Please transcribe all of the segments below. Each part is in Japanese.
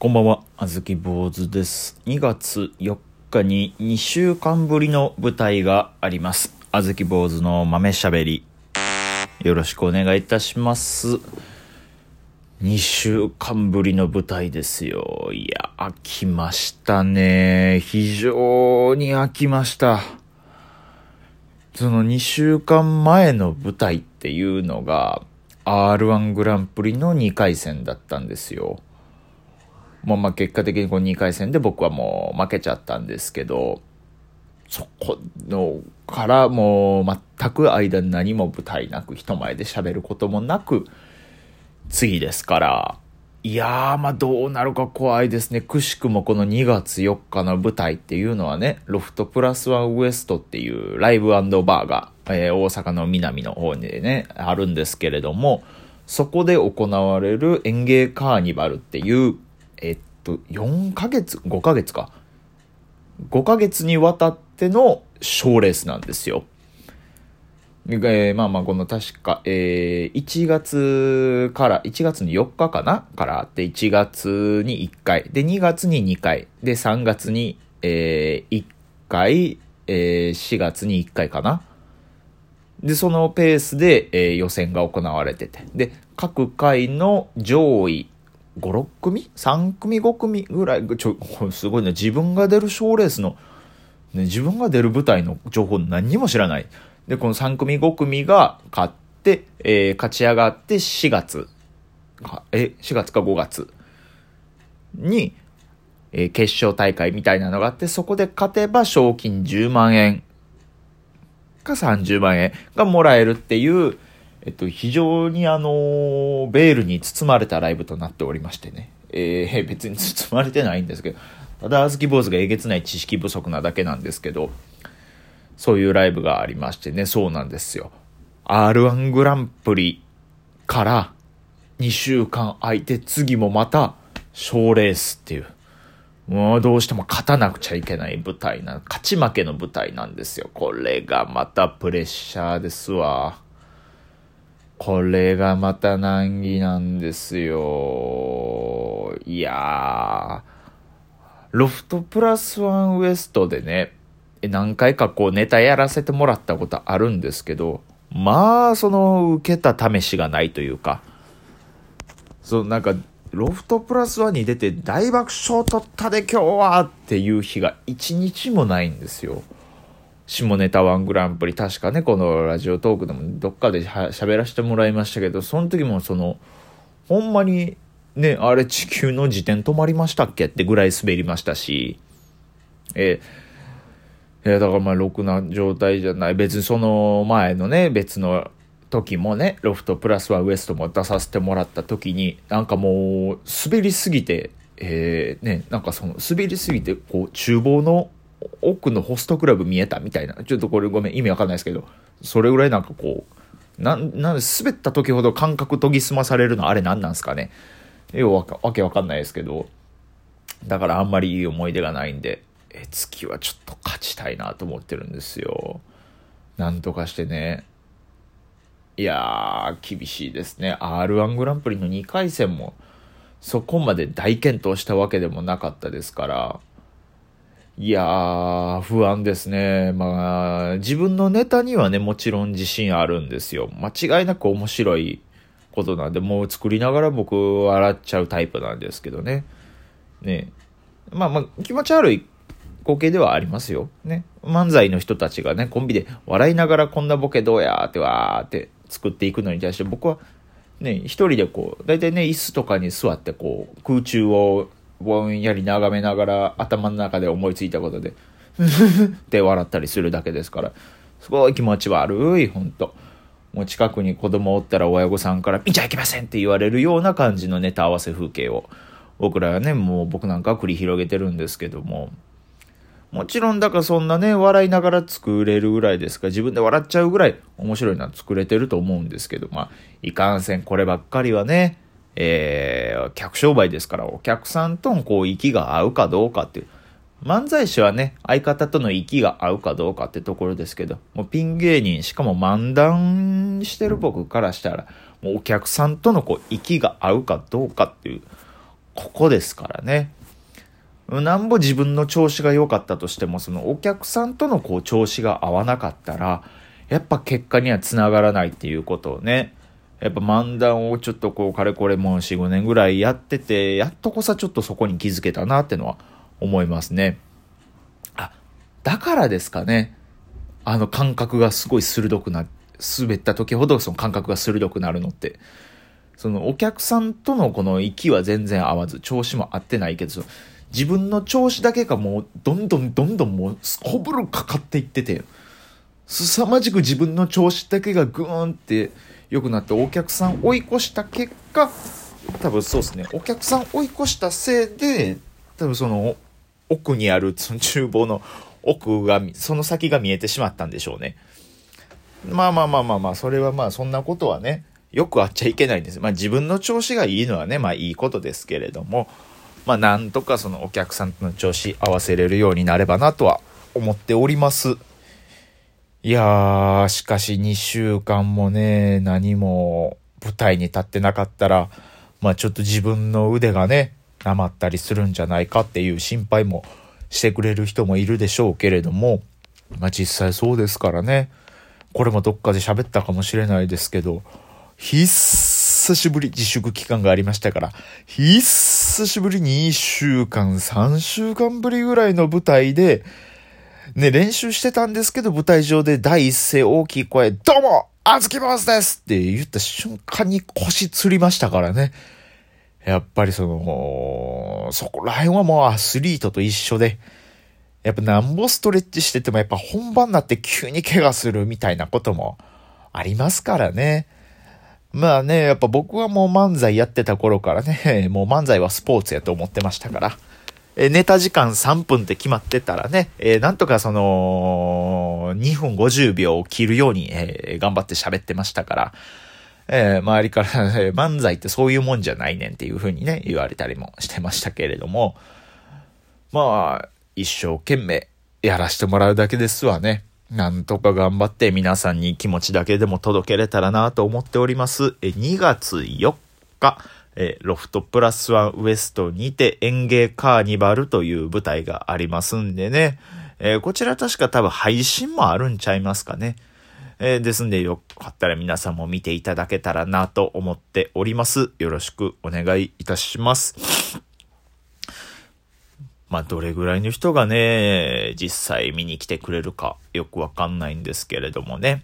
こんばんは、あずき坊主です。2月4日に2週間ぶりの舞台があります。あずき坊主の豆しゃべり。よろしくお願いいたします。2週間ぶりの舞台ですよ。いや、飽きましたね。非常に飽きました。その2週間前の舞台っていうのが R1 グランプリの2回戦だったんですよ。もうまあ結果的にこの2回戦で僕はもう負けちゃったんですけど、そこのからもう全く間に何も舞台なく人前で喋ることもなく次ですから、いやーまあどうなるか怖いですね。くしくもこの2月4日の舞台っていうのはね、ロフトプラスワンウエストっていうライブバーが、えー大阪の南の方にね、あるんですけれども、そこで行われる演芸カーニバルっていう、えっと、4ヶ月 ?5 ヶ月か。5ヶ月にわたっての賞レースなんですよ。えーまあまあこの確か、えー1月から、1月の4日かな？からあって、1月に1回、で2月に2回、で3月に、えー1回、えー4月に1回かな？で、そのペースで、えー予選が行われてて。で、各回の上位5、6組 ?3 組、5組ぐらい、ちょ、すごいね。自分が出る賞レースの、ね、自分が出る舞台の情報何にも知らない。で、この3組、5組が勝って、えー勝ち上がって4月。え、4月か5月に、えー決勝大会みたいなのがあって、そこで勝てば賞金10万円か30万円がもらえるっていう、えっと、非常にあの、ベールに包まれたライブとなっておりましてね。えー 別に包まれてないんですけど、ただ、あずき坊主がえげつない知識不足なだけなんですけど、そういうライブがありましてね、そうなんですよ。R1 グランプリから2週間空いて次もまた賞レースっていう。もうどうしても勝たなくちゃいけない舞台な、勝ち負けの舞台なんですよ。これがまたプレッシャーですわ。これがまた難儀なんですよ。いやー。ロフトプラスワンウエストでね、何回かこうネタやらせてもらったことあるんですけど、まあ、その受けた試しがないというか、そう、なんか、ロフトプラスワンに出て大爆笑取ったで今日はっていう日が一日もないんですよ。下ネタワングランプリ、確かね、このラジオトークでもどっかで喋らせてもらいましたけど、その時もその、ほんまに、ね、あれ地球の時点止まりましたっけってぐらい滑りましたし、えーえだからまあ、ろくな状態じゃない。別にその前のね、別の時もね、ロフトプラスはウエストも出させてもらった時に、なんかもう、滑りすぎて、えーね、なんかその、滑りすぎて、こう、厨房の奥のホストクラブ見えたみたいな。ちょっとこれごめん、意味わかんないですけど、それぐらいなんかこう、なん、なんで滑った時ほど感覚研ぎ澄まされるのあれ何なんすかね。ようわわけわかんないですけど、だからあんまりいい思い出がないんで、え月はちょっと勝ちたいなと思ってるんですよ。なんとかしてね。いやー、厳しいですね。R1 グランプリの2回戦も、そこまで大健闘したわけでもなかったですから、いやー、不安ですね。まあ、自分のネタにはね、もちろん自信あるんですよ。間違いなく面白いことなんで、もう作りながら僕笑っちゃうタイプなんですけどね。ねまあまあ、気持ち悪い光景ではありますよ。ね。漫才の人たちがね、コンビで笑いながらこんなボケどうやーってわーって作っていくのに対して僕はね、一人でこう、大体ね、椅子とかに座ってこう、空中をぼんやり眺めながら頭の中で思いついたことで、ふふふって笑ったりするだけですから、すごい気持ち悪い、ほんと。もう近くに子供おったら親御さんから見ちゃいけませんって言われるような感じのネタ合わせ風景を僕らはね、もう僕なんかは繰り広げてるんですけども、もちろんだからそんなね、笑いながら作れるぐらいですか、自分で笑っちゃうぐらい面白いのは作れてると思うんですけど、まあ、いかんせんこればっかりはね、えー、客商売ですから、お客さんとのこう、息が合うかどうかっていう。漫才師はね、相方との息が合うかどうかってところですけど、もうピン芸人、しかも漫談してる僕からしたら、もうお客さんとのこう、息が合うかどうかっていう、ここですからね。なんぼ自分の調子が良かったとしても、そのお客さんとのこう調子が合わなかったら、やっぱ結果にはつながらないっていうことをね、やっぱ漫談をちょっとこう、かれこれもう4、5年ぐらいやってて、やっとこさちょっとそこに気づけたなってのは思いますね。あ、だからですかね。あの感覚がすごい鋭くな、滑った時ほどその感覚が鋭くなるのって。そのお客さんとのこの息は全然合わず、調子も合ってないけど、自分の調子だけがもうどんどんどんどんもうすこぶるかかっていってて、凄まじく自分の調子だけがグーンって良くなってお客さん追い越した結果、多分そうですね、お客さん追い越したせいで、多分その奥にあるその厨房の奥が、その先が見えてしまったんでしょうね。まあまあまあまあまあ、それはまあそんなことはね、よくあっちゃいけないんです。まあ自分の調子がいいのはね、まあいいことですけれども、まあ、なんとかそのお客さんの調子合わせれるようになればなとは思っております。いやー、しかし2週間もね、何も舞台に立ってなかったら、まあちょっと自分の腕がね、なまったりするんじゃないかっていう心配もしてくれる人もいるでしょうけれども、まあ実際そうですからね。これもどっかで喋ったかもしれないですけど、久しぶり自粛期間がありましたから、久しぶりに1週間、3週間ぶりぐらいの舞台で、ね、練習してたんですけど、舞台上で第一声大きい声、どうもあずき坊主ですって言った瞬間に腰つりましたからね。やっぱりその、そこら辺はもうアスリートと一緒で、やっぱなんぼストレッチしててもやっぱ本番になって急に怪我するみたいなこともありますからね。まあね、やっぱ僕はもう漫才やってた頃からね、もう漫才はスポーツやと思ってましたから、えネタ時間3分って決まってたらね、えー、なんとかその、2分50秒を切るように、えー、頑張って喋ってましたから、えー、周りから、え漫才ってそういうもんじゃないねんっていう風にね、言われたりもしてましたけれども、まあ、一生懸命やらしてもらうだけですわね。なんとか頑張って皆さんに気持ちだけでも届けれたらなと思っております。え2月4日、えロフトプラスワンウエストにて演芸カーニバルという舞台がありますんでね。えー、こちら確か多分配信もあるんちゃいますかね。えー、ですんでよかったら皆さんも見ていただけたらなと思っております。よろしくお願いいたします。まあ、どれぐらいの人がね、実際見に来てくれるかよくわかんないんですけれどもね、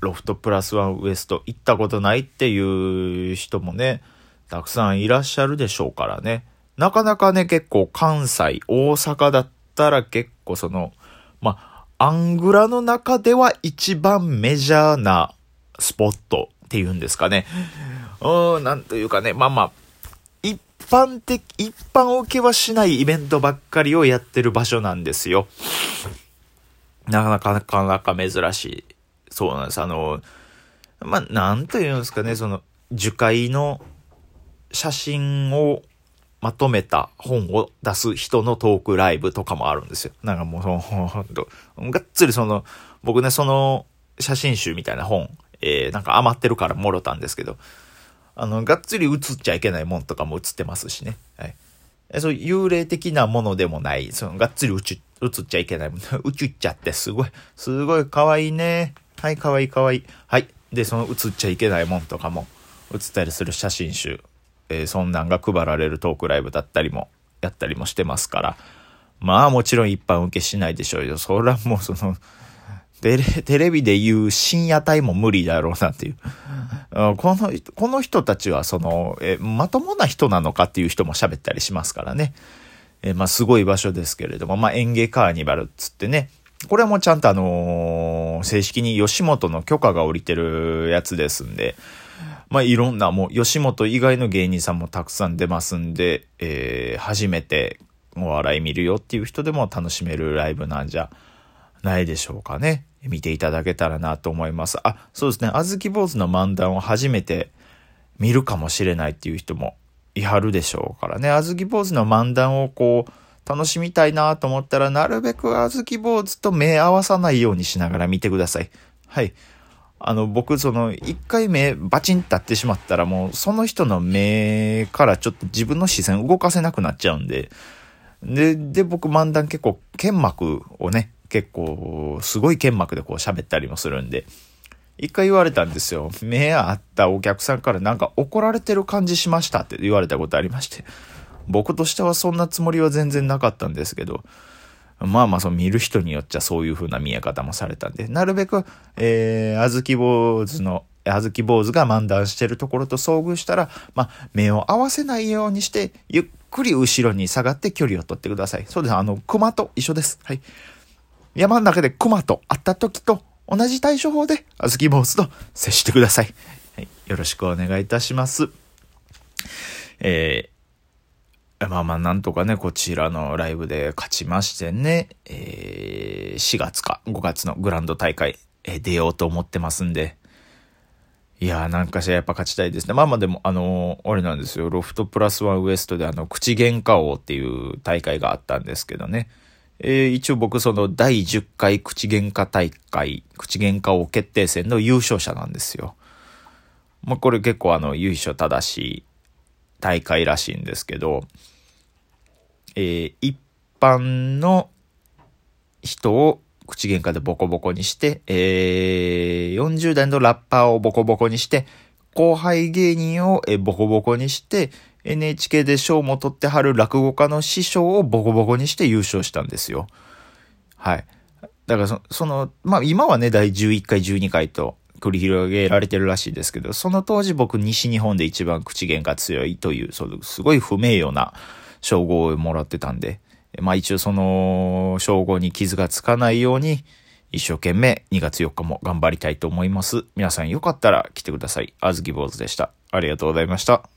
ロフトプラスワンウエスト行ったことないっていう人もね、たくさんいらっしゃるでしょうからね。なかなかね、結構関西、大阪だったら結構その、まあ、アングラの中では一番メジャーなスポットっていうんですかね。うん、なんというかね、まあまあ、一般的、一般受けはしないイベントばっかりをやってる場所なんですよ。なかなかなかなか珍しい。そうなんです。あの、まあ、なんというんですかね、その、樹海の写真をまとめた本を出す人のトークライブとかもあるんですよ。なんかもう、その、ほんと、がっつりその、僕ね、その写真集みたいな本、えー、なんか余ってるからもろたんですけど、あの、がっつり映っちゃいけないもんとかも映ってますしね。はい。そういう幽霊的なものでもない、その、がっつり映っちゃいけないもの。映っちゃって、すごい、すごい可愛いね。はい、可愛い可愛い。はい。で、その映っちゃいけないもんとかも映ったりする写真集、えー、そんなんが配られるトークライブだったりも、やったりもしてますから。まあもちろん一般受けしないでしょうよ。そらもうその、テレ、テレビで言う深夜帯も無理だろうなっていう。この、この人たちはその、え、まともな人なのかっていう人も喋ったりしますからね。え、まあ、すごい場所ですけれども、まあ、演芸カーニバルっつってね、これはもうちゃんとあのー、正式に吉本の許可が下りてるやつですんで、まあ、いろんなもう吉本以外の芸人さんもたくさん出ますんで、えー、初めてお笑い見るよっていう人でも楽しめるライブなんじゃないでしょうかね。見ていただけたらなと思います。あ、そうですね。あずき坊主の漫談を初めて見るかもしれないっていう人もいはるでしょうからね。あずき坊主の漫談をこう、楽しみたいなと思ったら、なるべくあずき坊主と目合わさないようにしながら見てください。はい。あの、僕、その、一回目バチン立ってしまったらもう、その人の目からちょっと自分の視線動かせなくなっちゃうんで、で、で、僕漫談結構、剣幕をね、結構、すごい剣幕でこう喋ったりもするんで、一回言われたんですよ。目あったお客さんからなんか怒られてる感じしましたって言われたことありまして。僕としてはそんなつもりは全然なかったんですけど、まあまあ、その見る人によっちゃそういう風な見え方もされたんで、なるべく、えー、あずき坊主の、あずき坊主が漫談してるところと遭遇したら、まあ、目を合わせないようにして、ゆっくり後ろに下がって距離を取ってください。そうです。あの、熊と一緒です。はい。山の中で熊と会った時と同じ対処法で、あずき坊主と接してください。はい。よろしくお願いいたします。えーまあまあ、なんとかね、こちらのライブで勝ちましてね、えー、4月か5月のグランド大会、えー、出ようと思ってますんで、いやーなんかしらやっぱ勝ちたいですね。まあまあでも、あのー、あれなんですよ、ロフトプラスワンウエストであの、口喧嘩王っていう大会があったんですけどね。えー、一応僕その第10回口喧嘩大会、口喧嘩王決定戦の優勝者なんですよ。まあこれ結構あの、優勝正しい大会らしいんですけど、えー、一般の人を口喧嘩でボコボコにして、えー、40代のラッパーをボコボコにして、後輩芸人をボコボコにして、NHK で賞も取ってはる落語家の師匠をボコボコにして優勝したんですよ。はい。だからそ、その、まあ今はね、第11回、12回と繰り広げられてるらしいですけど、その当時僕西日本で一番口喧嘩強いという、そのすごい不名誉な称号をもらってたんで、まあ一応その称号に傷がつかないように、一生懸命2月4日も頑張りたいと思います。皆さんよかったら来てください。あずき坊主でした。ありがとうございました。